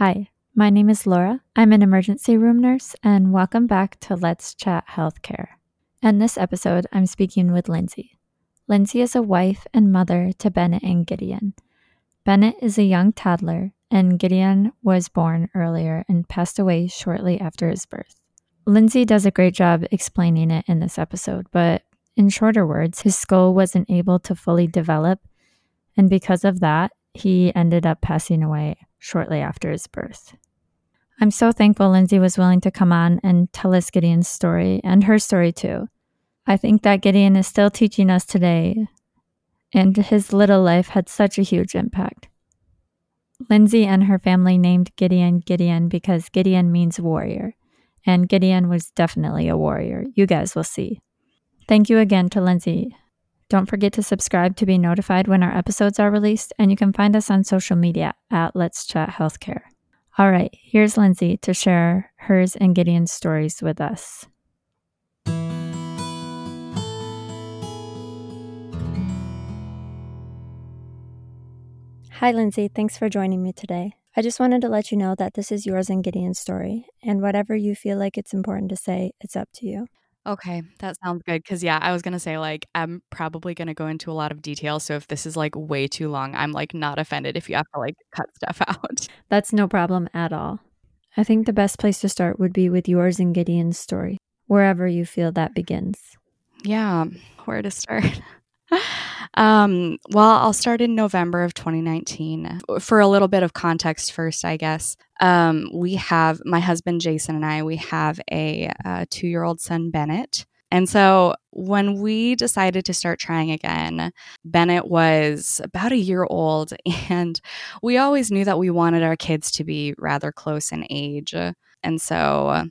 Hi, my name is Laura. I'm an emergency room nurse, and welcome back to Let's Chat Healthcare. In this episode, I'm speaking with Lyndsey. Lyndsey is a wife and mother to Bennett and Gideon. Bennett is a young toddler, and Gideon was born earlier and passed away shortly after his birth. Lyndsey does a great job explaining it in this episode, but in shorter words, his skull wasn't able to fully develop, and because of that, he ended up passing away shortly after his birth. I'm so thankful Lyndsey was willing to come on and tell us Gideon's story and her story too. I think that Gideon is still teaching us today, and his little life had such a huge impact. Lyndsey and her family named Gideon Gideon because Gideon means warrior, and Gideon was definitely a warrior. You guys will see. Thank you again to Lyndsey. Don't forget to subscribe to be notified when our episodes are released, and you can find us on social media at Let's Chat Healthcare. All right, here's Lyndsey to share hers and Gideon's stories with us. Hi, Lyndsey. Thanks for joining me today. I just wanted to let you know that this is yours and Gideon's story, and whatever you feel like it's important to say, it's up to you. Okay, that sounds good. Cause yeah, I was gonna say like I'm probably gonna go into a lot of detail. So if this is like way too long, I'm like not offended if you have to like cut stuff out. That's no problem at all. I think the best place to start would be with yours and Gideon's story, wherever you feel that begins. Yeah, where to start? um, well, I'll start in November of 2019. For a little bit of context first, I guess. Um, we have my husband Jason and I, we have a, a two year old son, Bennett. And so when we decided to start trying again, Bennett was about a year old, and we always knew that we wanted our kids to be rather close in age. And so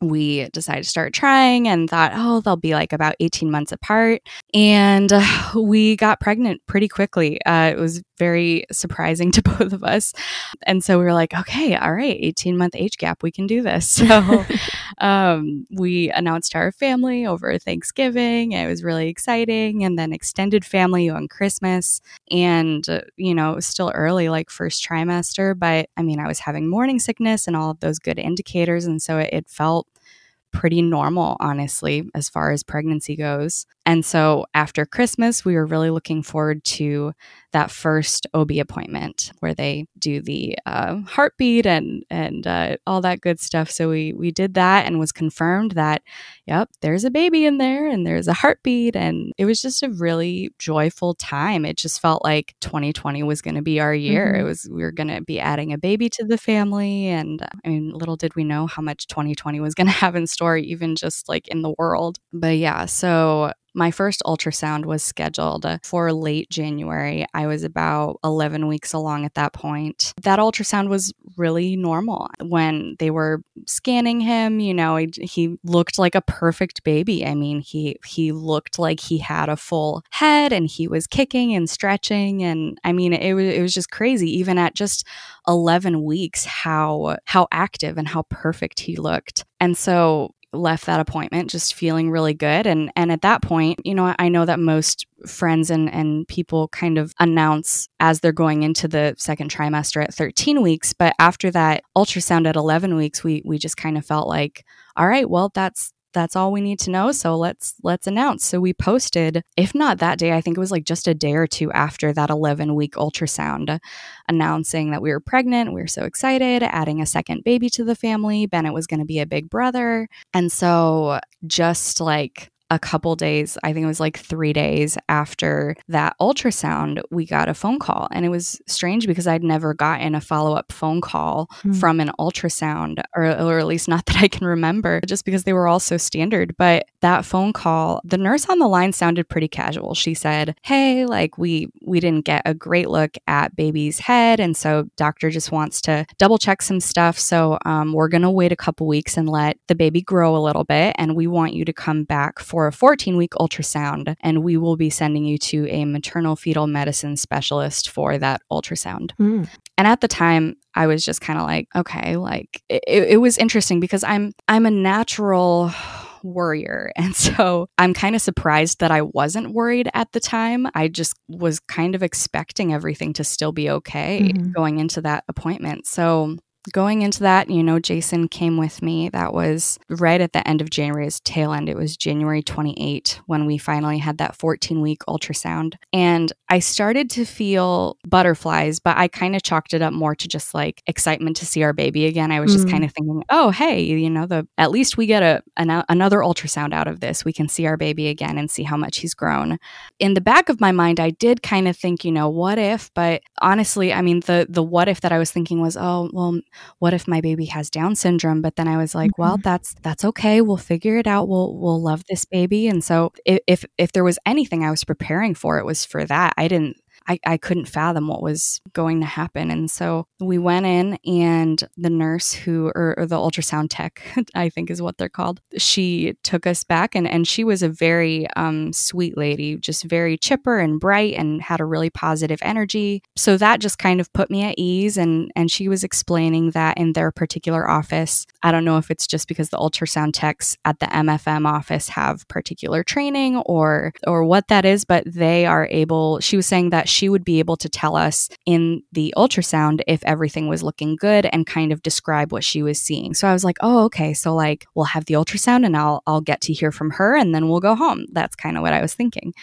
we decided to start trying and thought, oh, they'll be like about 18 months apart. And uh, we got pregnant pretty quickly. Uh, it was very surprising to both of us. And so we were like, okay, all right, 18 month age gap, we can do this. So um, we announced to our family over Thanksgiving. It was really exciting. And then extended family on Christmas. And, uh, you know, it was still early, like first trimester. But I mean, I was having morning sickness and all of those good indicators. And so it, it felt pretty normal, honestly, as far as pregnancy goes. And so after Christmas, we were really looking forward to that first OB appointment where they do the uh, heartbeat and and uh, all that good stuff. So we we did that and was confirmed that, yep, there's a baby in there and there's a heartbeat, and it was just a really joyful time. It just felt like 2020 was going to be our year. Mm-hmm. It was we were going to be adding a baby to the family, and I mean, little did we know how much 2020 was going to have in store, even just like in the world. But yeah, so my first ultrasound was scheduled for late January. I was about 11 weeks along at that point. That ultrasound was really normal. When they were scanning him, you know, he, he looked like a perfect baby. I mean, he he looked like he had a full head and he was kicking and stretching and I mean, it was it was just crazy even at just 11 weeks how how active and how perfect he looked. And so left that appointment just feeling really good. And and at that point you know i know that most friends and and people kind of announce as they're going into the second trimester at 13 weeks. But after that ultrasound at 11 weeks we we just kind of felt like all right well that's that's all we need to know so let's let's announce. So we posted if not that day i think it was like just a day or two after that 11 week ultrasound announcing that we were pregnant we were so excited adding a second baby to the family bennett was going to be a big brother. And so just like a couple days, I think it was like three days after that ultrasound, we got a phone call. And it was strange because I'd never gotten a follow up phone call mm. from an ultrasound, or, or at least not that I can remember, just because they were all so standard. But that phone call, the nurse on the line sounded pretty casual. She said, Hey, like we we didn't get a great look at baby's head. And so doctor just wants to double check some stuff. So um, we're gonna wait a couple weeks and let the baby grow a little bit. And we want you to come back for a 14 week ultrasound, and we will be sending you to a maternal fetal medicine specialist for that ultrasound. Mm. And at the time, I was just kind of like, okay, like it, it was interesting because I'm I'm a natural worrier. And so I'm kind of surprised that I wasn't worried at the time. I just was kind of expecting everything to still be okay mm-hmm. going into that appointment. So going into that, you know, Jason came with me. That was right at the end of January's tail end. It was January 28 when we finally had that 14 week ultrasound. And I started to feel butterflies, but I kind of chalked it up more to just like excitement to see our baby again. I was just mm. kind of thinking, oh, hey, you know, the at least we get a an, another ultrasound out of this. We can see our baby again and see how much he's grown. In the back of my mind, I did kind of think, you know, what if? But honestly, I mean, the the what if that I was thinking was, oh, well, what if my baby has Down syndrome? But then I was like, mm-hmm. well, that's that's okay. We'll figure it out. We'll we'll love this baby. And so if if, if there was anything I was preparing for, it was for that. I didn't I, I couldn't fathom what was going to happen. And so we went in, and the nurse who, or, or, the ultrasound tech, I think is what they're called, she took us back, and, and she was a very um, sweet lady, just very chipper and bright and had a really positive energy. So that just kind of put me at ease. And, and she was explaining that in their particular office, I don't know if it's just because the ultrasound techs at the MFM office have particular training or or what that is, but they are able. She was saying that she would be able to tell us in the ultrasound if everything was looking good and kind of describe what she was seeing. So I was like, oh, okay. So like we'll have the ultrasound and I'll I'll get to hear from her and then we'll go home. That's kind of what I was thinking.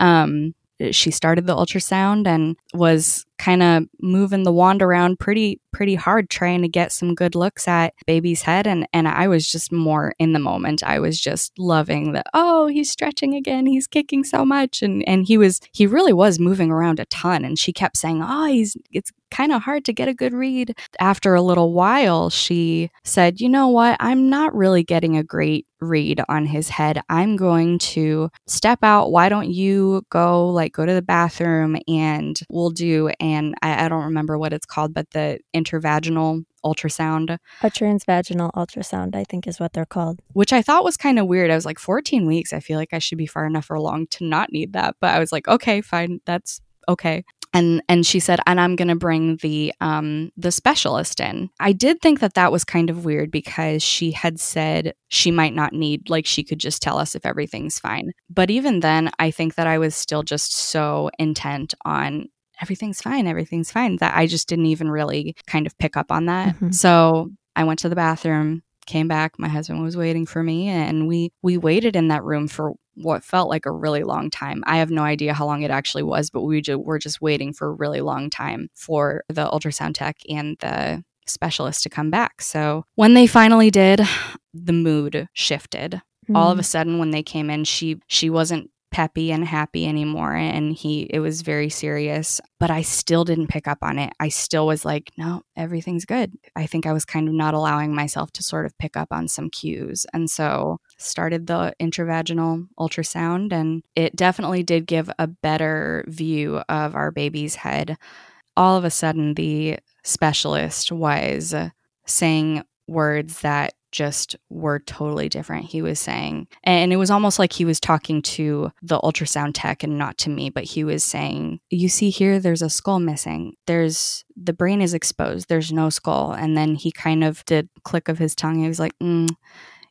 Um, she started the ultrasound and was kind of moving the wand around pretty pretty hard trying to get some good looks at baby's head and and I was just more in the moment. I was just loving the oh, he's stretching again. He's kicking so much and and he was he really was moving around a ton and she kept saying, "Oh, he's it's kind of hard to get a good read." After a little while, she said, "You know what? I'm not really getting a great read on his head. I'm going to step out. Why don't you go like go to the bathroom and we'll do and I, I don't remember what it's called, but the intervaginal ultrasound. A transvaginal ultrasound, I think is what they're called. Which I thought was kind of weird. I was like, 14 weeks. I feel like I should be far enough along to not need that. But I was like, okay, fine. That's okay and and she said and i'm going to bring the um the specialist in i did think that that was kind of weird because she had said she might not need like she could just tell us if everything's fine but even then i think that i was still just so intent on everything's fine, everything's fine. That I just didn't even really kind of pick up on that. Mm-hmm. So I went to the bathroom, came back, my husband was waiting for me, and we we waited in that room for what felt like a really long time. I have no idea how long it actually was, but we ju- were just waiting for a really long time for the ultrasound tech and the specialist to come back. So when they finally did, the mood shifted. All of a mm. sudden when they came in, she she wasn't peppy and happy anymore and he it was very serious but i still didn't pick up on it. I still was like no everything's good. I think i was kind of not allowing myself to sort of pick up on some cues and so started the intravaginal ultrasound and it definitely did give a better view of our baby's head. All of a sudden the specialist was saying words that just were totally different. He was saying, and it was almost like he was talking to the ultrasound tech and not to me, but he was saying, You see here, there's a skull missing. There's the brain is exposed. There's no skull. And then he kind of did click of his tongue. He was like, mm,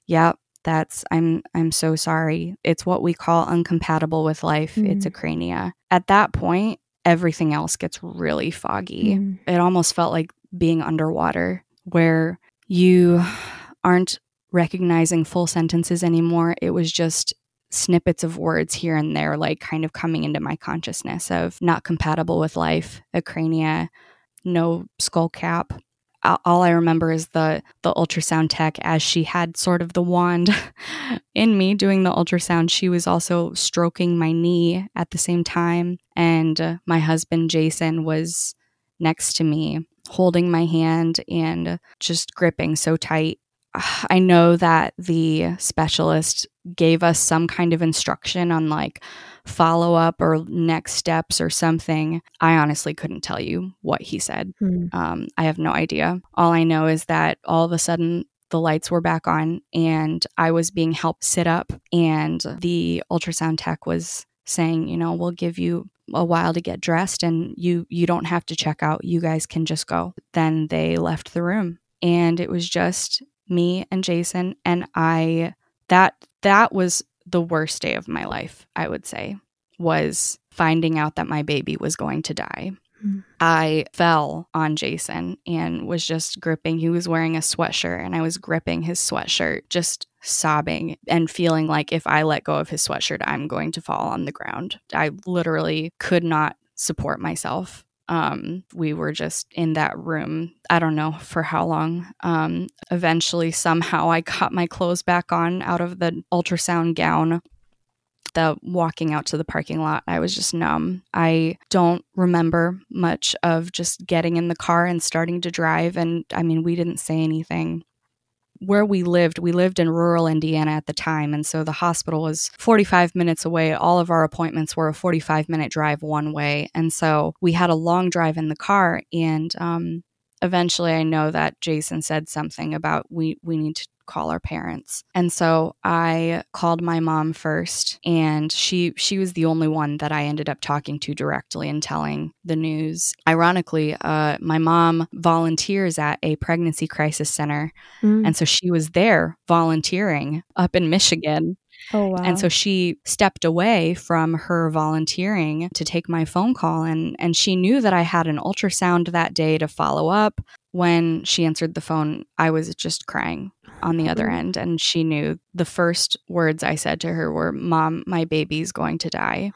Yeah, that's i'm i'm so sorry it's what we call uncompatible with life mm. it's acrania at that point everything else gets really foggy mm. it almost felt like being underwater where you aren't recognizing full sentences anymore. It was just snippets of words here and there, like kind of coming into my consciousness of not compatible with life, acrania, no skull cap. All I remember is the the ultrasound tech as she had sort of the wand in me doing the ultrasound. She was also stroking my knee at the same time, and uh, my husband Jason was next to me, holding my hand and just gripping so tight I know that the specialist gave us some kind of instruction on like follow up or next steps or something. I honestly couldn't tell you what he said. Hmm. Um, I have no idea. All I know is that all of a sudden the lights were back on and I was being helped sit up, and the ultrasound tech was saying, you know, we'll give you a while to get dressed and you you don't have to check out you guys can just go then they left the room and it was just me and Jason and I that that was the worst day of my life, I would say, was finding out that my baby was going to die. Mm. I fell on Jason and was just gripping. He was wearing a sweatshirt and I was gripping his sweatshirt, just sobbing and feeling like if I let go of his sweatshirt, I'm going to fall on the ground. I literally could not support myself. Um, we were just in that room, I don't know for how long. Um, eventually, somehow, I got my clothes back on out of the ultrasound gown the walking out to the parking lot, I was just numb. I don't remember much of just getting in the car and starting to drive. And I mean, we didn't say anything. Where we lived, we lived in rural Indiana at the time. And so the hospital was 45 minutes away. All of our appointments were a 45 minute drive one way. And so we had a long drive in the car. And um, eventually I know that Jason said something about we, we need to call our parents. And so I called my mom first and she she was the only one that I ended up talking to directly and telling the news. Ironically, uh, my mom volunteers at a pregnancy crisis center. Mm. And so she was there volunteering up in Michigan. Oh, wow. And so she stepped away from her volunteering to take my phone call and and she knew that I had an ultrasound that day to follow up. When she answered the phone, I was just crying on the other end. And she knew the first words I said to her were, Mom, my baby's going to die.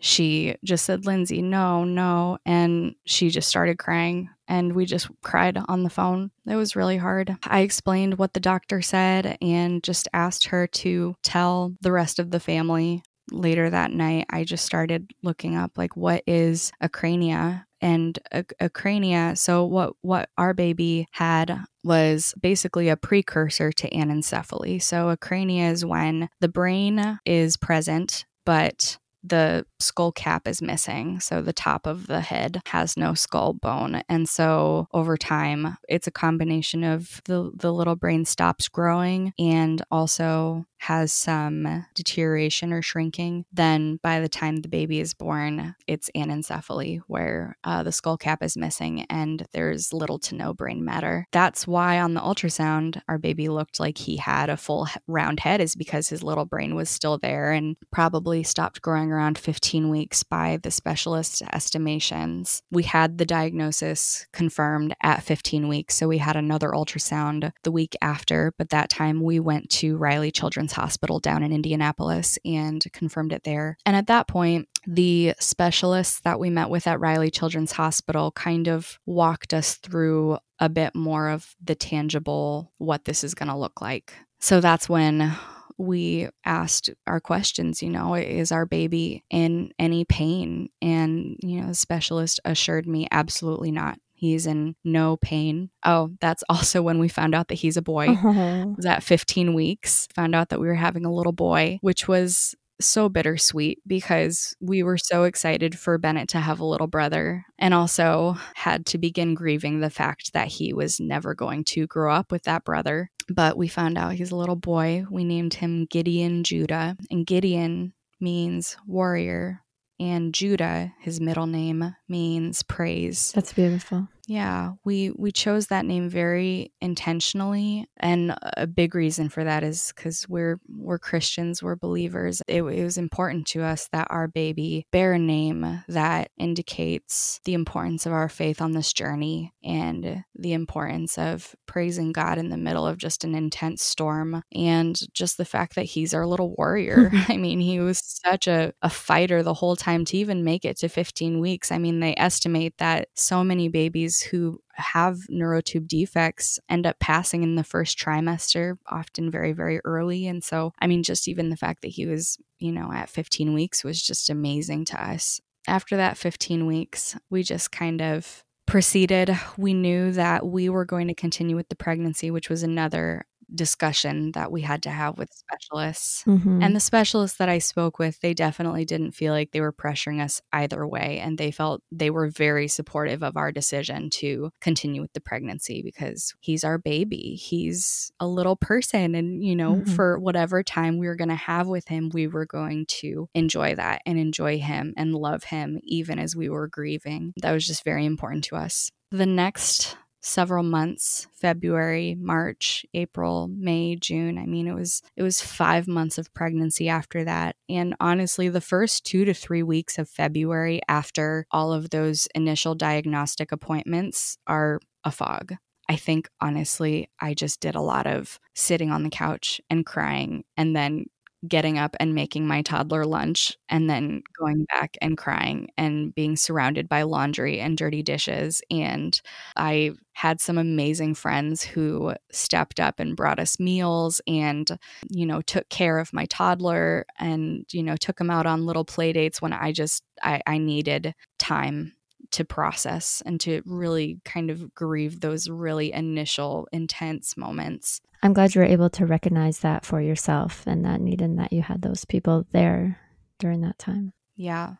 She just said, Lyndsey, no, no. And she just started crying. And we just cried on the phone. It was really hard. I explained what the doctor said and just asked her to tell the rest of the family later that night i just started looking up like what is acrania and a, crania. so what what our baby had was basically a precursor to anencephaly so acrania is when the brain is present but the skull cap is missing. So the top of the head has no skull bone. And so over time, it's a combination of the, the little brain stops growing and also has some deterioration or shrinking, then by the time the baby is born, it's anencephaly, where uh, the skull cap is missing and there's little to no brain matter. That's why on the ultrasound, our baby looked like he had a full round head, is because his little brain was still there and probably stopped growing around 15 weeks by the specialist estimations. We had the diagnosis confirmed at 15 weeks, so we had another ultrasound the week after, but that time we went to Riley Children's Hospital down in Indianapolis and confirmed it there. And at that point, the specialists that we met with at Riley Children's Hospital kind of walked us through a bit more of the tangible what this is going to look like. So that's when we asked our questions, you know, is our baby in any pain? And, you know, the specialist assured me absolutely not. He's in no pain. Oh, that's also when we found out that he's a boy. Uh-huh. was at 15 weeks. Found out that we were having a little boy, which was so bittersweet because we were so excited for Bennett to have a little brother and also had to begin grieving the fact that he was never going to grow up with that brother. But we found out he's a little boy. We named him Gideon Judah, and Gideon means warrior, and Judah, his middle name, means praise. That's beautiful. Yeah, we we chose that name very intentionally, and a big reason for that is because we're we're Christians, we're believers. It, it, was important to us that our baby bear a name that indicates the importance of our faith on this journey and the importance of praising God in the middle of just an intense storm, and just the fact that he's our little warrior. I mean, he was such a, a fighter the whole time to even make it to 15 weeks. I mean, they estimate that so many babies who have neural tube defects end up passing in the first trimester, often very, very early. And so, I mean, just even the fact that he was, you know, at 15 weeks was just amazing to us. After that 15 weeks, we just kind of proceeded. We knew that we were going to continue with the pregnancy, which was another discussion that we had to have with specialists. Mm-hmm. And the specialists that I spoke with, they definitely didn't feel like they were pressuring us either way. And they felt they were very supportive of our decision to continue with the pregnancy because he's our baby. He's a little person. And, you know, mm-hmm. for whatever time we were going to have with him, we were going to enjoy that and enjoy him and love him even as we were grieving. That was just very important to us. The next several months February, March, April, May, June. I mean, it was it was 5 months of pregnancy after that. And honestly, the first 2 to 3 weeks of February after all of those initial diagnostic appointments are a fog. I think honestly, I just did a lot of sitting on the couch and crying and then getting up and making my toddler lunch and then going back and crying and being surrounded by laundry and dirty dishes. And I had some amazing friends who stepped up and brought us meals and, you know, took care of my toddler and, you know, took him out on little play dates when I just, I, I needed time to process and to really kind of grieve those really initial intense moments. I'm glad you were able to recognize that for yourself and that need and that you had those people there during that time. Yeah.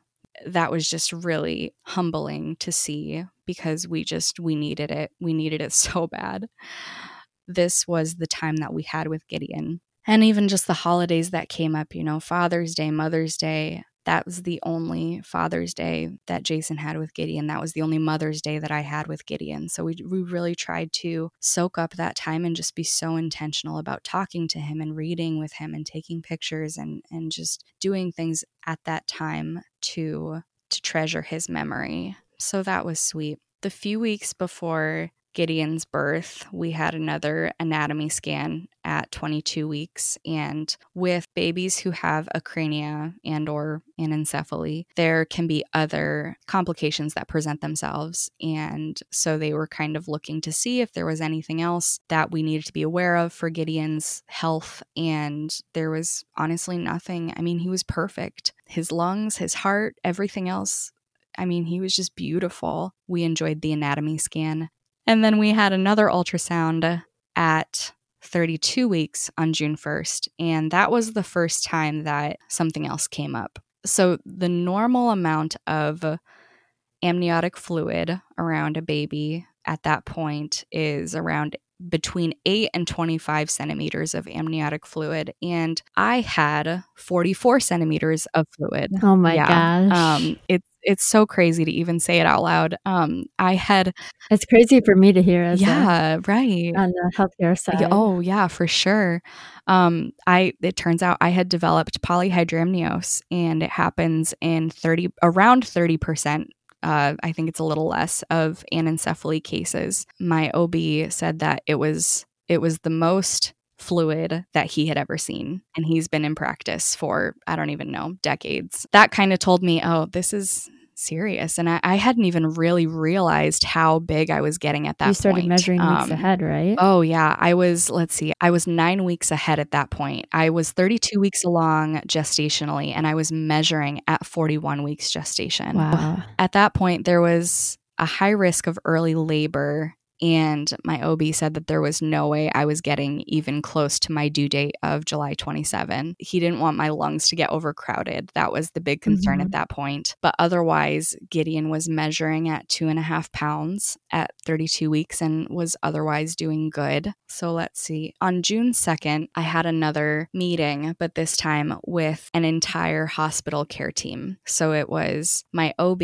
That was just really humbling to see because we just we needed it. We needed it so bad. This was the time that we had with Gideon. And even just the holidays that came up, you know, Father's Day, Mother's Day, that was the only Father's Day that Jason had with Gideon. That was the only Mother's Day that I had with Gideon. So we, we really tried to soak up that time and just be so intentional about talking to him and reading with him and taking pictures and, and just doing things at that time to to treasure his memory. So that was sweet. The few weeks before Gideon's birth, we had another anatomy scan at 22 weeks and with babies who have acrania and or anencephaly, there can be other complications that present themselves and so they were kind of looking to see if there was anything else that we needed to be aware of for Gideon's health and there was honestly nothing. I mean, he was perfect. His lungs, his heart, everything else I mean, he was just beautiful. We enjoyed the anatomy scan. And then we had another ultrasound at 32 weeks on June 1st. And that was the first time that something else came up. So the normal amount of amniotic fluid around a baby at that point is around between 8 and 25 centimeters of amniotic fluid and i had 44 centimeters of fluid oh my yeah. gosh um, it's it's so crazy to even say it out loud. Um, I had it's crazy for me to hear as yeah, right on the healthcare side. Oh yeah, for sure. Um, I it turns out I had developed polyhydramnios, and it happens in thirty around thirty percent uh, I think it's a little less of anencephaly cases. My OB said that it was it was the most fluid that he had ever seen. And he's been in practice for, I don't even know, decades. That kind of told me, oh, this is serious. And I, I, hadn't even really realized how big I was getting at that point You started point. measuring um, weeks ahead, right? Oh, yeah. I was, let's see, I was nine weeks ahead at that point. I was 32 weeks along gestationally, and I was measuring at 41 weeks gestation. Wow. At that point, there was a high risk of early labor and my OB said that there was no way I was getting even close to my due date of July 27. He didn't want my lungs to get overcrowded. That was the big concern mm-hmm. at that point. But otherwise, Gideon was measuring at two and a half pounds at 32 weeks and was otherwise doing good. So let's see. On June 2nd, I had another meeting, but this time with an entire hospital care team. So it was my OB,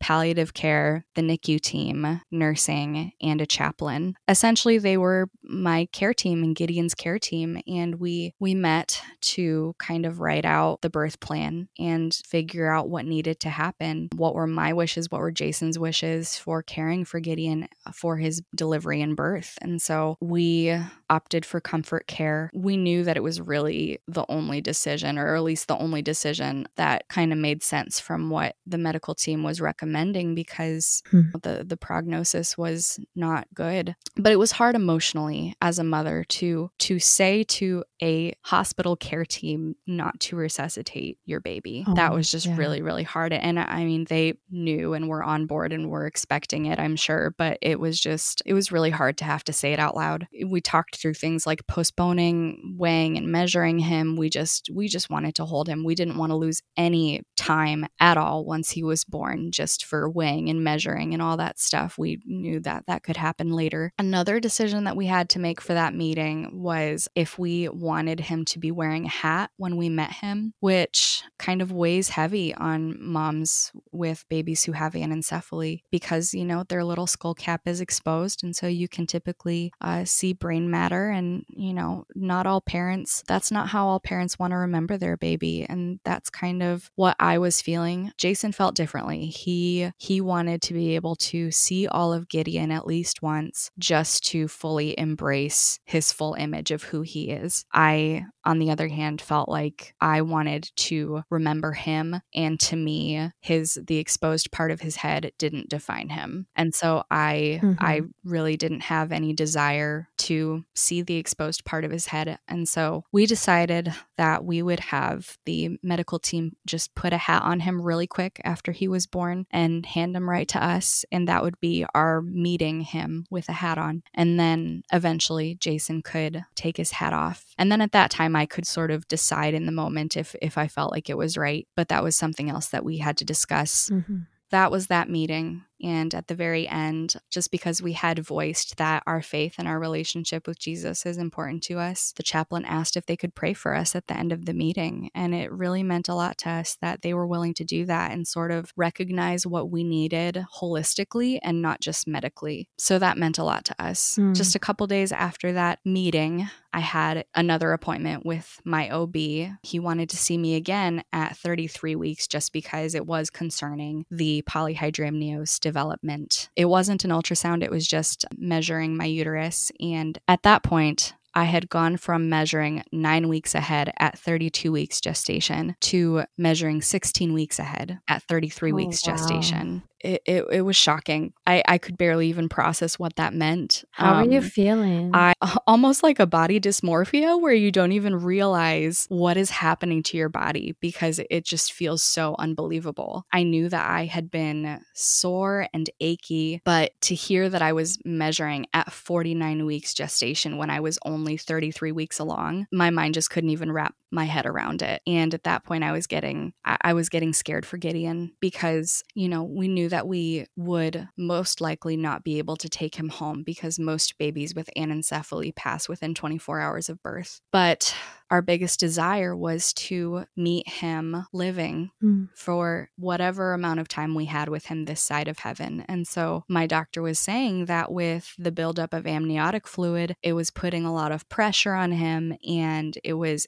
palliative care, the NICU team, nursing, and a chaplain. Essentially, they were my care team and Gideon's care team, and we we met to kind of write out the birth plan and figure out what needed to happen. What were my wishes? What were Jason's wishes for caring for Gideon for his delivery and birth? And so we opted for comfort care. We knew that it was really the only decision, or at least the only decision that kind of made sense from what the medical team was recommending because hmm. the the prognosis was not not good. But it was hard emotionally as a mother to to say to a hospital care team not to resuscitate your baby. Oh, that was just yeah. really really hard and I mean they knew and were on board and were expecting it, I'm sure, but it was just it was really hard to have to say it out loud. We talked through things like postponing weighing and measuring him. We just we just wanted to hold him. We didn't want to lose any time at all once he was born just for weighing and measuring and all that stuff. We knew that that could happen later. Another decision that we had to make for that meeting was if we wanted him to be wearing a hat when we met him, which kind of weighs heavy on moms with babies who have anencephaly because, you know, their little skull cap is exposed. And so you can typically uh, see brain matter. And, you know, not all parents, that's not how all parents want to remember their baby. And that's kind of what I was feeling. Jason felt differently. He, he wanted to be able to see all of Gideon at least once just to fully embrace his full image of who he is. I, on the other hand, felt like I wanted to remember him. And to me, his, the exposed part of his head didn't define him. And so I, mm-hmm. I really didn't have any desire to see the exposed part of his head. And so we decided that we would have the medical team just put a hat on him really quick after he was born and hand him right to us. And that would be our meeting him with a hat on. And then eventually Jason could take his hat off. And then at that time I could sort of decide in the moment if if I felt like it was right. But that was something else that we had to discuss. Mm-hmm that was that meeting. And at the very end, just because we had voiced that our faith and our relationship with Jesus is important to us, the chaplain asked if they could pray for us at the end of the meeting. And it really meant a lot to us that they were willing to do that and sort of recognize what we needed holistically and not just medically. So that meant a lot to us. Mm. Just a couple days after that meeting, I had another appointment with my OB. He wanted to see me again at 33 weeks just because it was concerning the polyhydramnios development. It wasn't an ultrasound, it was just measuring my uterus. And at that point, I had gone from measuring nine weeks ahead at 32 weeks gestation to measuring 16 weeks ahead at 33 oh, weeks wow. gestation it, it, it, was shocking. I, I could barely even process what that meant. How um, are you feeling? I almost like a body dysmorphia where you don't even realize what is happening to your body because it just feels so unbelievable. I knew that I had been sore and achy, but to hear that I was measuring at 49 weeks gestation when I was only 33 weeks along, my mind just couldn't even wrap my head around it. And at that point I was getting I, I was getting scared for Gideon because, you know, we knew that we would most likely not be able to take him home because most babies with anencephaly pass within 24 hours of birth. But our biggest desire was to meet him living mm. for whatever amount of time we had with him this side of heaven. And so my doctor was saying that with the buildup of amniotic fluid, it was putting a lot of pressure on him and it was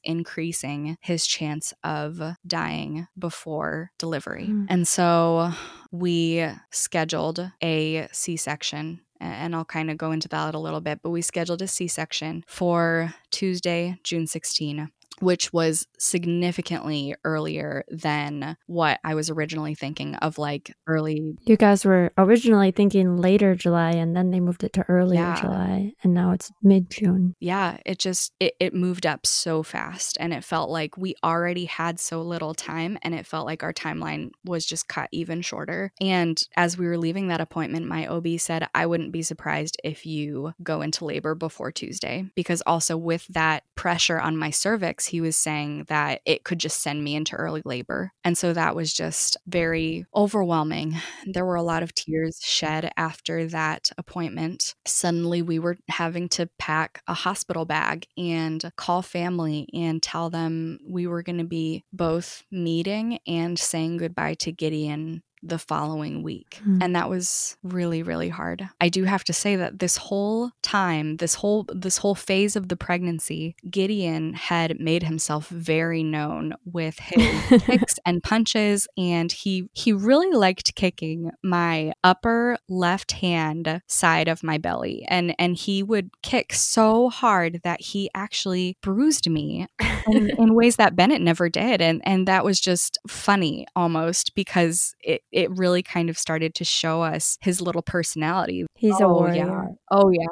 increasing his chance of dying before delivery. Mm. And so we scheduled a C section and I'll kind of go into that a little bit, but we scheduled a C section for Tuesday, June 16 which was significantly earlier than what I was originally thinking of like early. You guys were originally thinking later July and then they moved it to earlier yeah. July and now it's mid June. Yeah, it just it, it moved up so fast and it felt like we already had so little time and it felt like our timeline was just cut even shorter. And as we were leaving that appointment, my OB said I wouldn't be surprised if you go into labor before Tuesday because also with that pressure on my cervix he was saying that it could just send me into early labor. And so that was just very overwhelming. There were a lot of tears shed after that appointment. Suddenly, we were having to pack a hospital bag and call family and tell them we were going to be both meeting and saying goodbye to Gideon the following week. Mm. And that was really really hard. I do have to say that this whole time, this whole this whole phase of the pregnancy, Gideon had made himself very known with his kicks and punches and he he really liked kicking my upper left hand side of my belly and and he would kick so hard that he actually bruised me in, in ways that Bennett never did and and that was just funny almost because it it really kind of started to show us his little personality. He's oh, a warrior. Yeah. Oh yeah.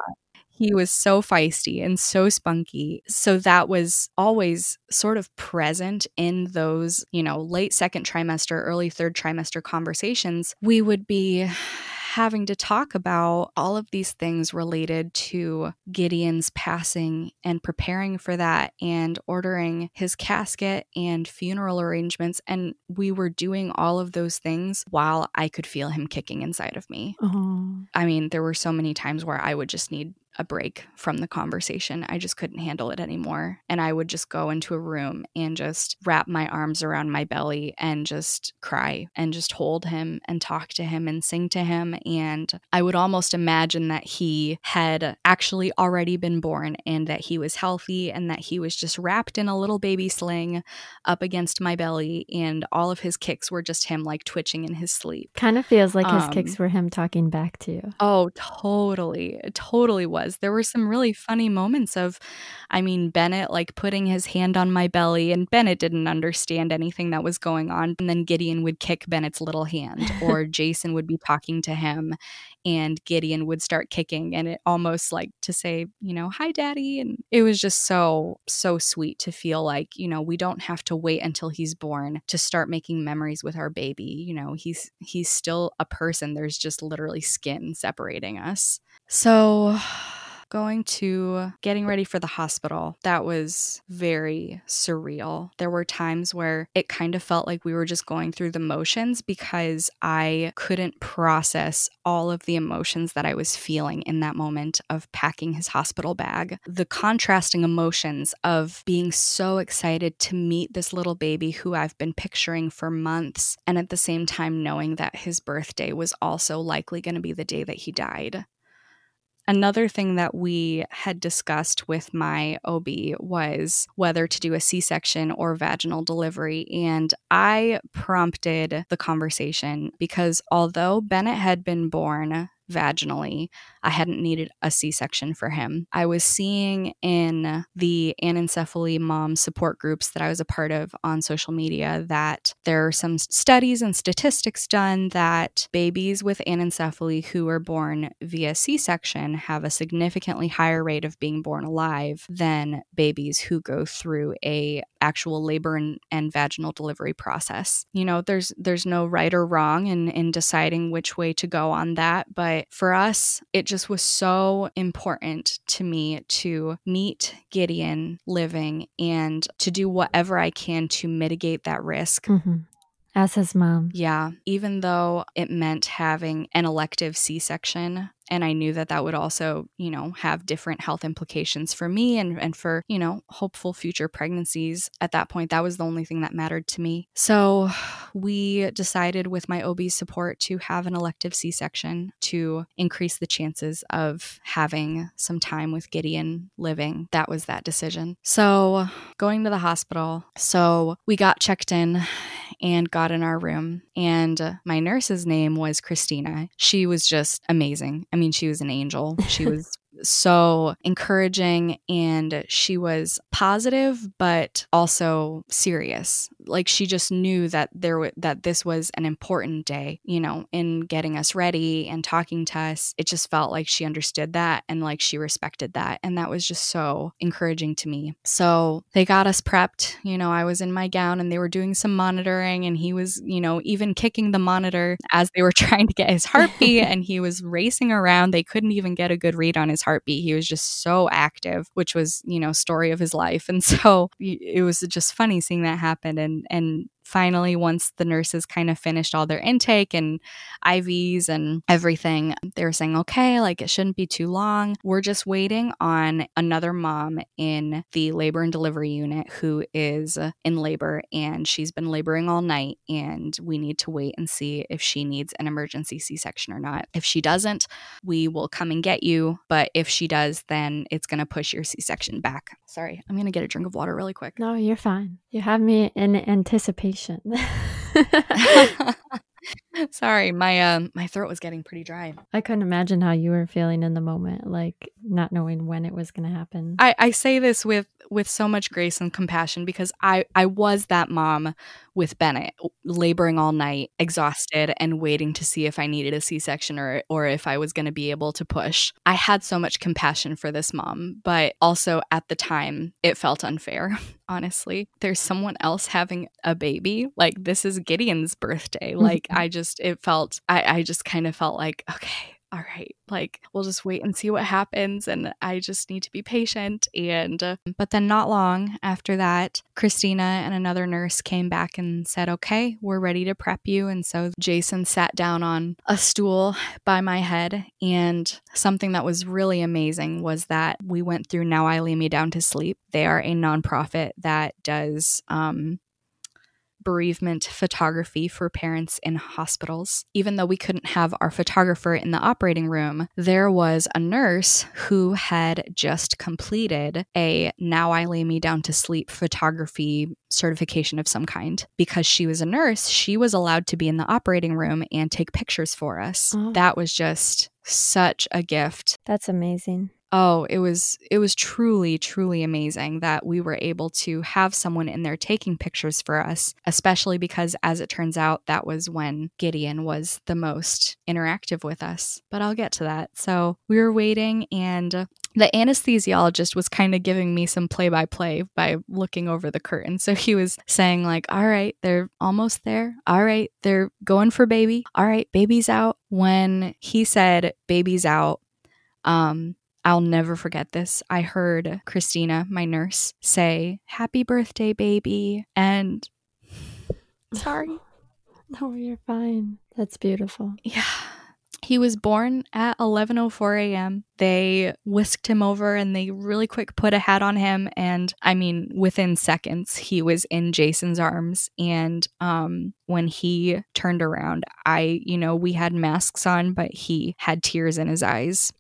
He was so feisty and so spunky. So that was always sort of present in those, you know, late second trimester, early third trimester conversations. We would be having to talk about all of these things related to Gideon's passing and preparing for that and ordering his casket and funeral arrangements. And we were doing all of those things while I could feel him kicking inside of me. Uh-huh. I mean, there were so many times where I would just need a break from the conversation. I just couldn't handle it anymore. And I would just go into a room and just wrap my arms around my belly and just cry and just hold him and talk to him and sing to him. And I would almost imagine that he had actually already been born and that he was healthy and that he was just wrapped in a little baby sling up against my belly. And all of his kicks were just him like twitching in his sleep. Kind of feels like his um, kicks were him talking back to you. Oh, totally. Totally was. There were some really funny moments of, I mean, Bennett like putting his hand on my belly, and Bennett didn't understand anything that was going on. And then Gideon would kick Bennett's little hand, or Jason would be talking to him, and Gideon would start kicking and it almost like to say, you know, hi daddy and it was just so so sweet to feel like, you know, we don't have to wait until he's born to start making memories with our baby. You know, he's he's still a person. There's just literally skin separating us. So going to getting ready for the hospital, that was very surreal. There were times where it kind of felt like we were just going through the motions because I couldn't process all of the emotions that I was feeling in that moment of packing his hospital bag. The contrasting emotions of being so excited to meet this little baby who I've been picturing for months, and at the same time knowing that his birthday was also likely going to be the day that he died. Another thing that we had discussed with my OB was whether to do a C section or vaginal delivery. And I prompted the conversation because although Bennett had been born vaginally. I hadn't needed a C section for him. I was seeing in the anencephaly mom support groups that I was a part of on social media that there are some studies and statistics done that babies with anencephaly who are born via C section have a significantly higher rate of being born alive than babies who go through a actual labor and, and vaginal delivery process. You know, there's there's no right or wrong in in deciding which way to go on that, but for us, it just was so important to me to meet Gideon living and to do whatever I can to mitigate that risk. Mm-hmm as his mom. Yeah, even though it meant having an elective C section, and I knew that that would also, you know, have different health implications for me and, and for, you know, hopeful future pregnancies. At that point, that was the only thing that mattered to me. So we decided with my OB's support to have an elective C section to increase the chances of having some time with Gideon living. That was that decision. So going to the hospital. So we got checked in and got in our room. And my nurse's name was Christina. She was just amazing. I mean, she was an angel. She was so encouraging and she was positive but also serious like she just knew that there w- that this was an important day you know in getting us ready and talking to us it just felt like she understood that and like she respected that and that was just so encouraging to me so they got us prepped you know i was in my gown and they were doing some monitoring and he was you know even kicking the monitor as they were trying to get his heartbeat and he was racing around they couldn't even get a good read on his heartbeat. He was just so active, which was, you know, story of his life. And so it was just funny seeing that happen and and finally, once the nurses kind of finished all their intake and IVs and everything, they were saying, okay, like it shouldn't be too long. We're just waiting on another mom in the labor and delivery unit who is in labor and she's been laboring all night. And we need to wait and see if she needs an emergency C section or not. If she doesn't, we will come and get you. But if she does, then it's going to push your C section back. Sorry, I'm going to get a drink of water really quick. No, you're fine. You have me in anticipation vacation Sorry, my um my throat was getting pretty dry. I couldn't imagine how you were feeling in the moment, like not knowing when it was going to happen. I I say this with with so much grace and compassion because I I was that mom with Bennett, laboring all night, exhausted, and waiting to see if I needed a C section or, or if I was going to be able to push. I had so much compassion for this mom, but also at the time, it felt unfair, honestly. There's someone else having a baby. Like, this is Gideon's birthday. Like, I just, it felt, I, I just kind of felt like, okay, all right, like we'll just wait and see what happens. And I just need to be patient. And, uh, but then not long after that, Christina and another nurse came back and said, okay, we're ready to prep you. And so Jason sat down on a stool by my head. And something that was really amazing was that we went through Now I Lay Me Down to Sleep. They are a nonprofit that does um, bereavement photography for parents in hospitals. Even though we couldn't have our photographer in the operating room, there was a nurse who had just completed a Now I Lay Me Down to Sleep photography certification of some kind. Because she was a nurse, she was allowed to be in the operating room and take pictures for us. Oh. That was just such a gift. That's amazing oh it was it was truly truly amazing that we were able to have someone in there taking pictures for us especially because as it turns out that was when gideon was the most interactive with us but i'll get to that so we were waiting and the anesthesiologist was kind of giving me some play by play by looking over the curtain. So he was saying, like, all right, they're almost there. All right, they're going for baby. All right, baby's out. When he said baby's out, um, I'll never forget this. I heard Christina, my nurse, say, Happy birthday, baby. And sorry. No, you're fine. That's beautiful. Yeah. He was born at 11:04 a.m. They whisked him over and they really quick put a hat on him and I mean within seconds he was in Jason's arms and um when he turned around I you know we had masks on but he had tears in his eyes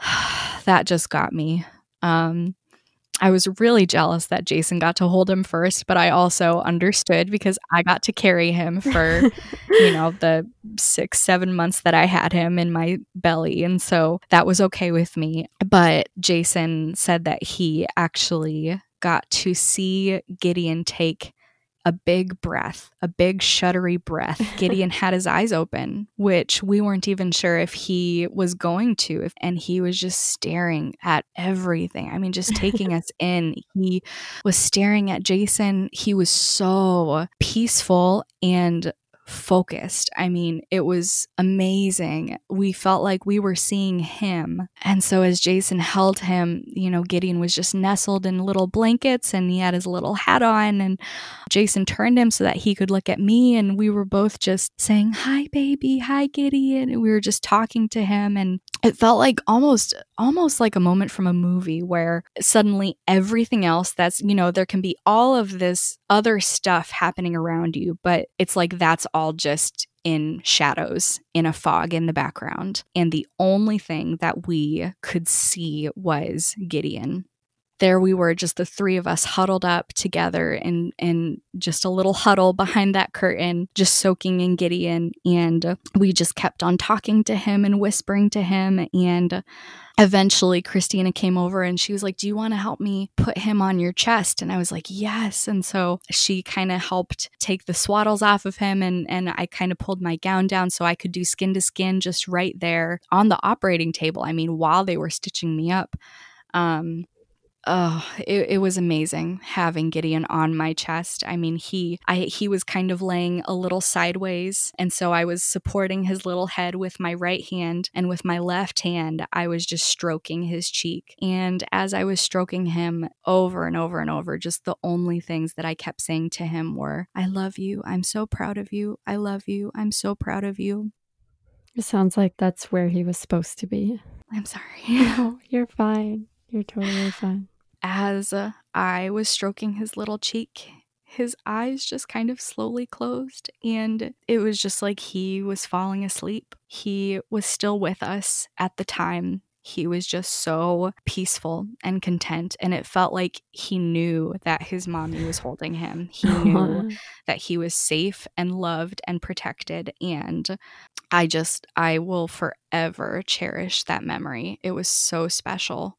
that just got me. Um, I was really jealous that Jason got to hold him first, but I also understood because I got to carry him for, you know, the six, seven months that I had him in my belly. And so that was okay with me. But Jason said that he actually got to see Gideon take a big breath, a big shuddery breath. Gideon had his eyes open, which we weren't even sure if he was going to. And he was just staring at everything. I mean, just taking us in. He was staring at Jason. He was so peaceful and focused. I mean, it was amazing. We felt like we were seeing him. And so as Jason held him, you know, Gideon was just nestled in little blankets and he had his little hat on and Jason turned him so that he could look at me and we were both just saying, "Hi baby, hi Gideon." And we were just talking to him and it felt like almost almost like a moment from a movie where suddenly everything else that's, you know, there can be all of this other stuff happening around you, but it's like that's all just in shadows, in a fog in the background. And the only thing that we could see was Gideon there we were just the three of us huddled up together in in just a little huddle behind that curtain just soaking in gideon. And we just kept on talking to him and whispering to him. And eventually christina came over and she was like do you want to help me put him on your chest? And i was like yes. And so she kind of helped take the swaddles off of him and and i kind of pulled my gown down so i could do skin to skin just right there on the operating table i mean while they were stitching me up. Um oh it, it was amazing having gideon on my chest. I mean he i he was kind of laying a little sideways and so i was supporting his little head with my right hand and with my left hand i was just stroking his cheek. And as i was stroking him over and over and over just the only things that i kept saying to him were i love you. I'm so proud of you. I love you. I'm so proud of you. It sounds like that's where he was supposed to be. I'm sorry. No you're fine you're totally fine as I was stroking his little cheek, his eyes just kind of slowly closed, and it was just like he was falling asleep. He was still with us at the time. He was just so peaceful and content, and it felt like he knew that his mommy was holding him. He knew that he was safe and loved and protected. And I just, I will forever cherish that memory. It was so special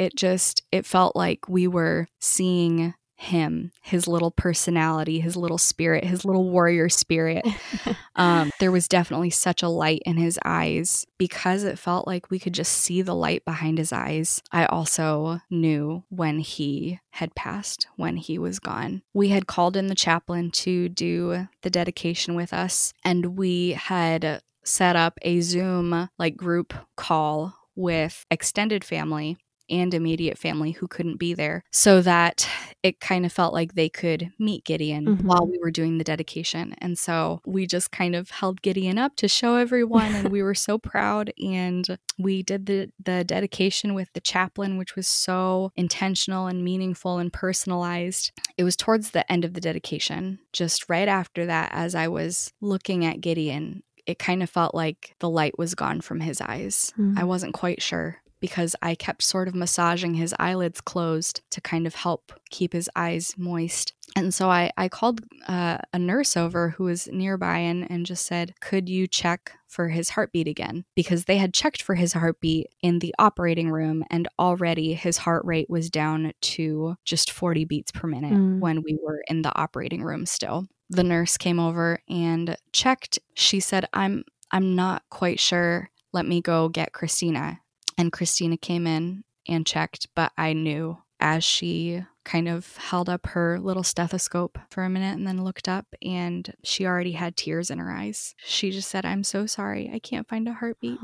it just it felt like we were seeing him, his little personality, his little spirit, his little warrior spirit. um, there was definitely such a light in his eyes because it felt like we could just see the light behind his eyes. I also knew when he had passed, when he was gone. We had called in the chaplain to do the dedication with us, and we had set up a Zoom like group call with extended family and immediate family who couldn't be there so that it kind of felt like they could meet Gideon mm-hmm. while we were doing the dedication. And so we just kind of held Gideon up to show everyone and we were so proud and we did the the dedication with the chaplain which was so intentional and meaningful and personalized. It was towards the end of the dedication, just right after that as I was looking at Gideon it kind of felt like the light was gone from his eyes. Mm. I wasn't quite sure because I kept sort of massaging his eyelids closed to kind of help keep his eyes moist. And so I, I called uh, a nurse over who was nearby and, and just said, Could you check for his heartbeat again? Because they had checked for his heartbeat in the operating room, and already his heart rate was down to just 40 beats per minute mm. when we were in the operating room still. The nurse came over and checked. She said, I'm I'm not quite sure. Let me go get Christina and Christina came in and checked, but I knew as she kind of held up her little stethoscope for a minute and then looked up and she already had tears in her eyes. She just said, I'm so sorry. I can't find a heartbeat.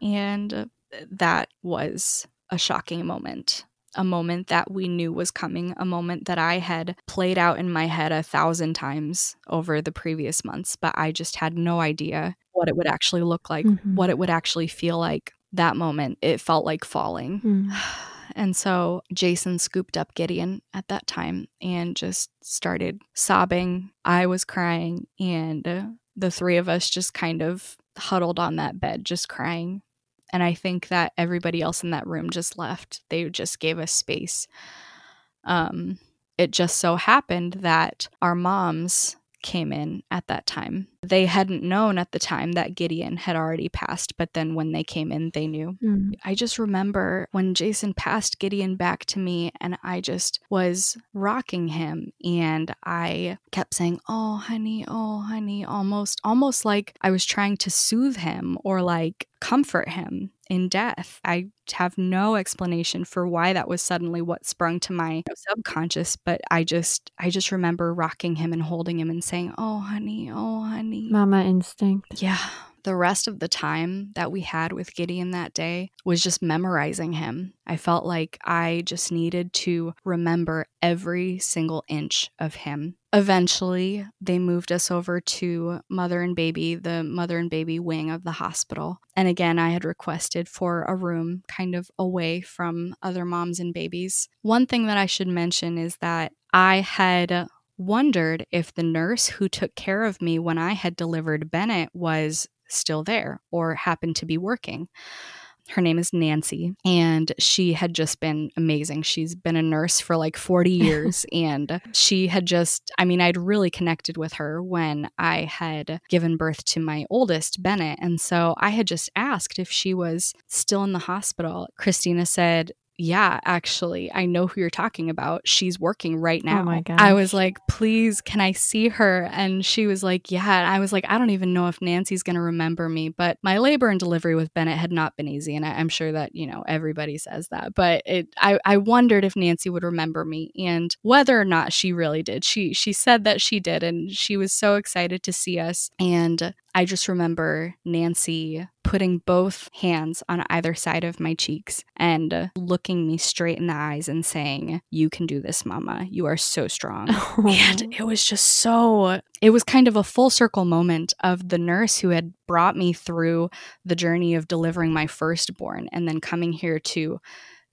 And that was a shocking moment. A moment that we knew was coming, a moment that I had played out in my head a thousand times over the previous months, but I just had no idea what it would actually look like, mm-hmm. what it would actually feel like that moment, it felt like falling. Mm. And so Jason scooped up Gideon at that time and just started sobbing. I was crying, and the three of us just kind of huddled on that bed, just crying. And I think that everybody else in that room just left. They just gave us space. Um, it just so happened that our moms came in at that time. They hadn't known at the time that Gideon had already passed, but then when they came in, they knew. Mm. I just remember when Jason passed Gideon back to me, and I just was rocking him, and I kept saying, "Oh, honey, oh, honey," almost, almost like I was trying to soothe him or like comfort him in death. I have no explanation for why that was suddenly what sprung to my subconscious, but I just I just remember rocking him and holding him and saying, "Oh, honey, oh, honey." Mama instinct. Yeah. The rest of the time that we had with Gideon that day was just memorizing him. I felt like I just needed to remember every single inch of him. Eventually, they moved us over to Mother and Baby, the Mother and Baby wing of the hospital. And again, I had requested for a room kind of away from other moms and babies. One thing that I should mention is that I had wondered if the nurse who took care of me when I had delivered Bennett was still there or happened to be working. Her name is Nancy, and she had just been amazing. She's been a nurse for like 40 years, and she had just, I mean, I'd really connected with her when I had given birth to my oldest, Bennett. And so I had just asked if she was still in the hospital. Christina said, yeah, actually, I know who you're talking about. She's working right now. Oh my god. I was like, please, can I see her? And she was like, yeah. And I was like, I don't even know if Nancy's going to remember me. But my labor and delivery with Bennett had not been easy. And I, am sure that, you know, everybody says that. But it, I, I wondered if Nancy would remember me and whether or not she really did. She, she said that she did. And she was so excited to see us. And I just remember Nancy putting both hands on either side of my cheeks and looking me straight in the eyes and saying, You can do this, mama. You are so strong. And it was just so, it was kind of a full circle moment of the nurse who had brought me through the journey of delivering my firstborn and then coming here to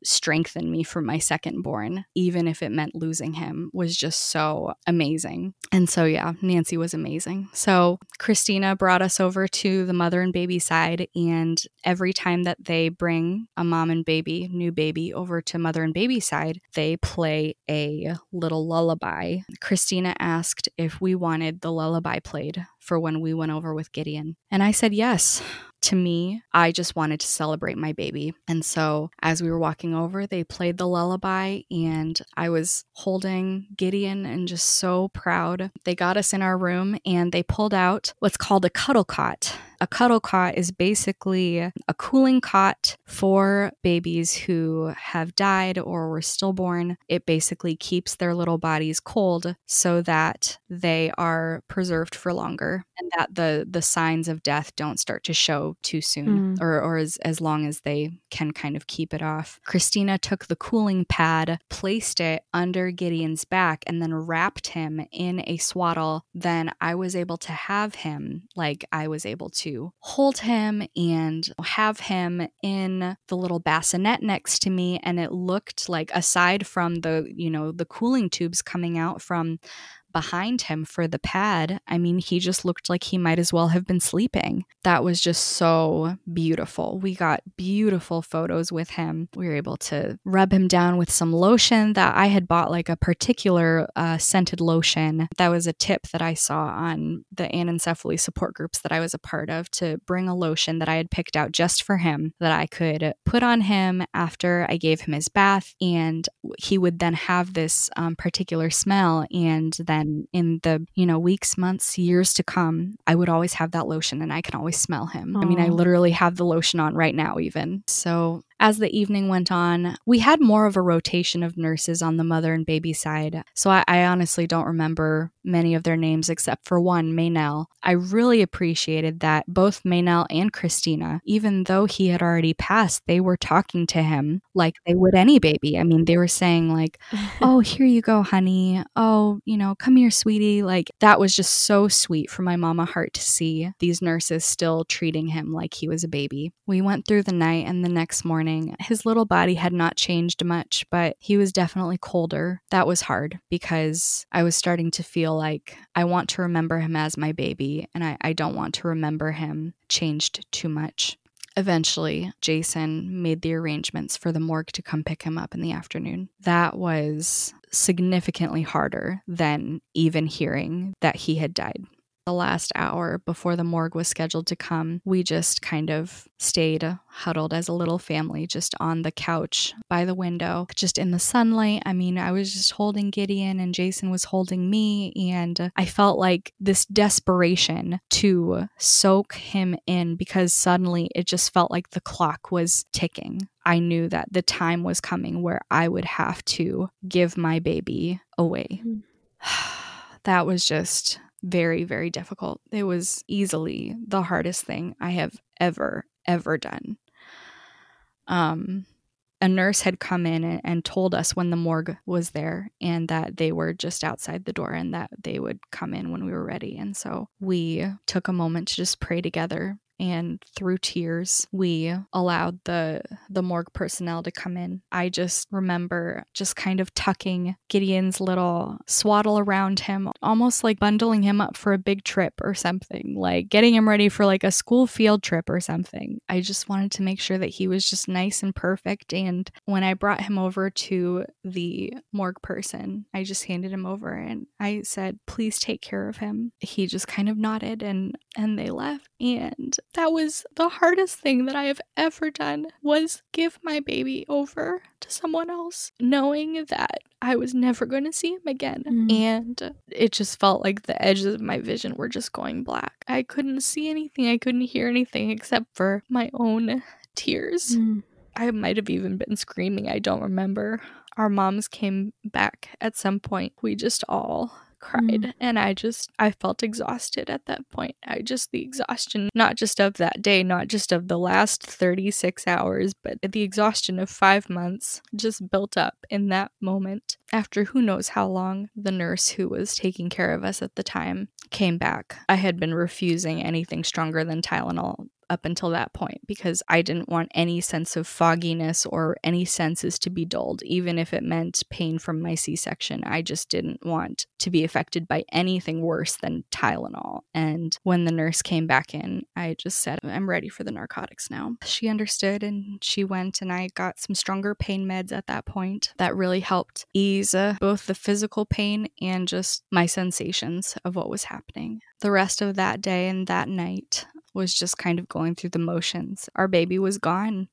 strengthen me for my second born, even if it meant losing him, was just so amazing. And so, yeah, Nancy was amazing. So, Christina brought us over to the mother and baby side. And every time that they bring a mom and baby, new baby, over to mother and baby side, they play a little lullaby. Christina asked if we wanted the lullaby played for when we went over with Gideon. And I said yes to me, I just wanted to celebrate my baby. And so as we were walking over, they played the lullaby, and I was holding Gideon and just so proud. They got us in our room and they pulled out what's called a cuddle cot. A cuddle cot is basically a cooling cot for babies who have died or were stillborn. It basically keeps their little bodies cold so that they are preserved for longer and that the the signs of death don't start to show too soon mm. or, or as, as long as they can kind of keep it off. Christina took the cooling pad, placed it under Gideon's back, and then wrapped him in a swaddle. Then I was able to have him, like I was able to hold him and have him in the little bassinet next to me. And it looked like, aside from the, you know, the cooling tubes coming out from behind him for the pad, I mean, he just looked like he might as well have been sleeping. That was just so beautiful. We got beautiful photos with him. We were able to rub him down with some lotion that I had bought, like a particular uh, scented lotion. That was a tip that I saw on the anencephaly support groups that I was a part of to bring a lotion that I had picked out just for him that I could put on him after I gave him his bath. And he would then have this um, particular smell. And then and in the you know weeks months years to come i would always have that lotion and i can always smell him Aww. i mean i literally have the lotion on right now even so as the evening went on, we had more of a rotation of nurses on the mother and baby side, so I, I honestly don't remember many of their names except for one, Maynell. I really appreciated that both Maynell and Christina, even though he had already passed, they were talking to him like they would any baby. I mean, they were saying, like, oh, here you go, honey. Oh, you know, come here, sweetie. Like, that was just so sweet for my mama heart to see these nurses still treating him like he was a baby. We went through the night, and the next morning, morning. His little body had not changed much, but he was definitely colder. That was hard because I was starting to feel like I want to remember him as my baby, and I, I don't want to remember him changed too much. Eventually, Jason made the arrangements for the morgue to come pick him up in the afternoon. That was significantly harder than even hearing that he had died the last hour before the morgue was scheduled to come, we just kind of stayed huddled as a little family just on the couch by the window, just in the sunlight. I mean, I was just holding Gideon and Jason was holding me, and I felt like this desperation to soak him in because suddenly it just felt like the clock was ticking. I knew that the time was coming where I would have to give my baby away. Mm. that was just very, very difficult. It was easily the hardest thing I have ever, ever done. Um, a nurse had come in and, told us when the morgue was there and that they were just outside the door and that they would come in when we were ready. And so we took a moment to just pray together and through tears we allowed the the morgue personnel to come in. I just remember just kind of tucking gideon's little swaddle around him almost like bundling him up for a big trip or something like getting him ready for like a school field trip or something. I just wanted to make sure that he was just nice and perfect and when i brought him over to the morgue person i just handed him over and i said please take care of him. He just kind of nodded and and they left and that was the hardest thing that I have ever done was give my baby over to someone else knowing that I was never going to see him again mm. and it just felt like the edges of my vision were just going black. I couldn't see anything, I couldn't hear anything except for my own tears. Mm. I might have even been screaming, I don't remember. Our moms came back at some point. We just all cried. Mm. and i just i felt exhausted at that point. I just the exhaustion not just of that day not just of the last 36 hours but the exhaustion of 5 months just built up in that moment after who knows how long the nurse who was taking care of us at the time came back. I had been refusing anything stronger than tylenol up until that point because I didn't want any sense of fogginess or any senses to be dulled, even if it meant pain from my C section. I just didn't want to be affected by anything worse than Tylenol. And when the nurse came back in, I just said, I'm ready for the narcotics now. She understood and she went, and I got some stronger pain meds at that point that really helped ease uh, both the physical pain and just my sensations of what was happening. The rest of that day and that night, was just kind of going through the motions. Our baby was gone.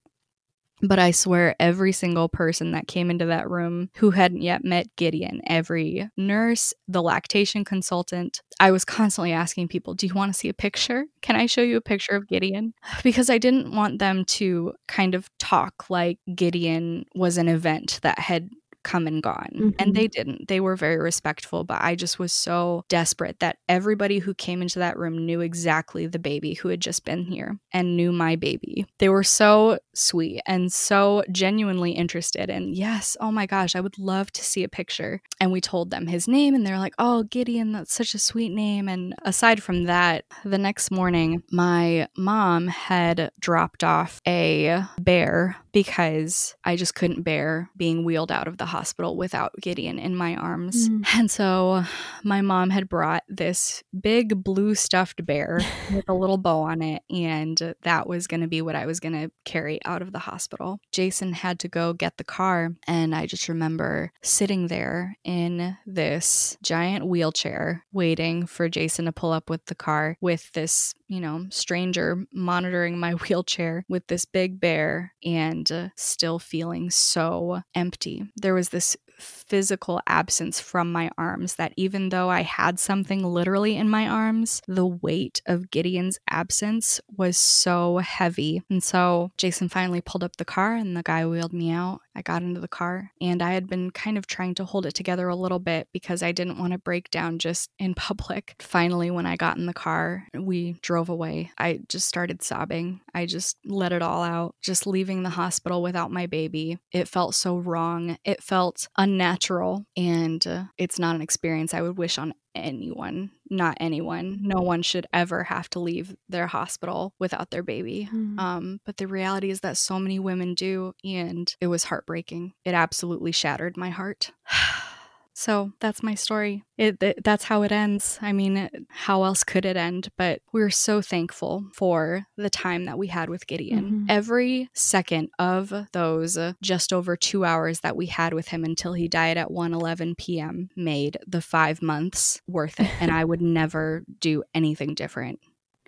But I swear, every single person that came into that room who hadn't yet met Gideon, every nurse, the lactation consultant, I was constantly asking people, Do you want to see a picture? Can I show you a picture of Gideon? Because I didn't want them to kind of talk like Gideon was an event that had come and gone. Mm-hmm. And they didn't. They were very respectful, but I just was so desperate that everybody who came into that room knew exactly the baby who had just been here and knew my baby. They were so sweet and so genuinely interested. And yes, oh my gosh, I would love to see a picture. And we told them his name, and they're like, oh, Gideon, that's such a sweet name. And aside from that, the next morning, my mom had dropped off a bear because I just couldn't bear being wheeled out of the hospital without Gideon in my arms. Mm. And so my mom had brought this big blue stuffed bear with a little bow on it, and that was going to be what I was going to carry out of the hospital. Jason had to go get the car, and I just remember sitting there in this giant wheelchair waiting for Jason to pull up with the car with this you know, stranger monitoring my wheelchair with this big bear and uh, still feeling so empty. There was this physical absence from my arms that even though I had something literally in my arms, the weight of Gideon's absence was so heavy. And so Jason finally pulled up the car and the guy wheeled me out. I got into the car and I had been kind of trying to hold it together a little bit because I didn't want to break down just in public. Finally, when I got in the car, we drove away. I just started sobbing. I just let it all out, just leaving the hospital without my baby. It felt so wrong. It felt unnatural and uh, it's not an experience I would wish on anyone, not anyone. No one should ever have to leave their hospital without their baby. Mm. Um, but the reality is that so many women do, and it was heartbreaking. It absolutely shattered my heart. So that's my story. It, it, that's how it ends. I mean, how else could it end? But we're so thankful for the time that we had with Gideon. Mm-hmm. Every second of those uh, just over 2 hours that we had with him until he died at 1:11 p.m. made the 5 months worth it and I would never do anything different.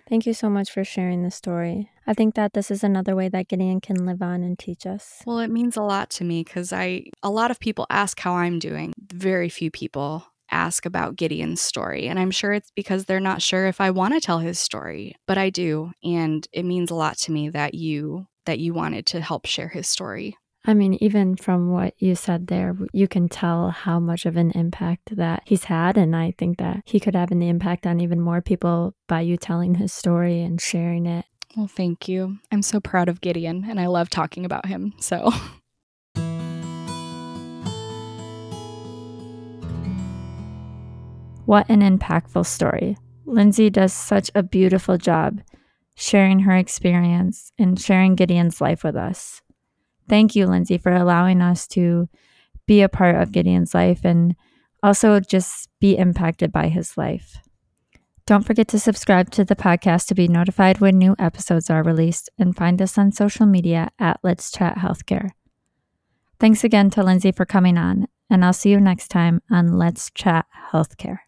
Thank you so much for sharing the story. I think that this is another way that Gideon can live on and teach us. Well, it means a lot to me because I, a lot of people ask how I'm doing. Very few people ask about Gideon's story. And I'm sure it's because they're not sure if I want to tell his story, but I do. And it means a lot to me that you that you wanted to help share his story. I mean, even from what you said there, you can tell how much of an impact that he's had. And I think that he could have an impact on even more people by you telling his story and sharing it. Well, thank you. I'm so proud of Gideon and I love talking about him. So. What an impactful story. Lyndsey does such a beautiful job sharing her experience and sharing Gideon's life with us. Thank you, Lyndsey, for allowing us to be a part of Gideon's life and also just be impacted by his life. Don't forget to subscribe to the podcast to be notified when new episodes are released and find us on social media at Let's Chat Healthcare. Thanks again to Lyndsey for coming on, and I'll see you next time on Let's Chat Healthcare.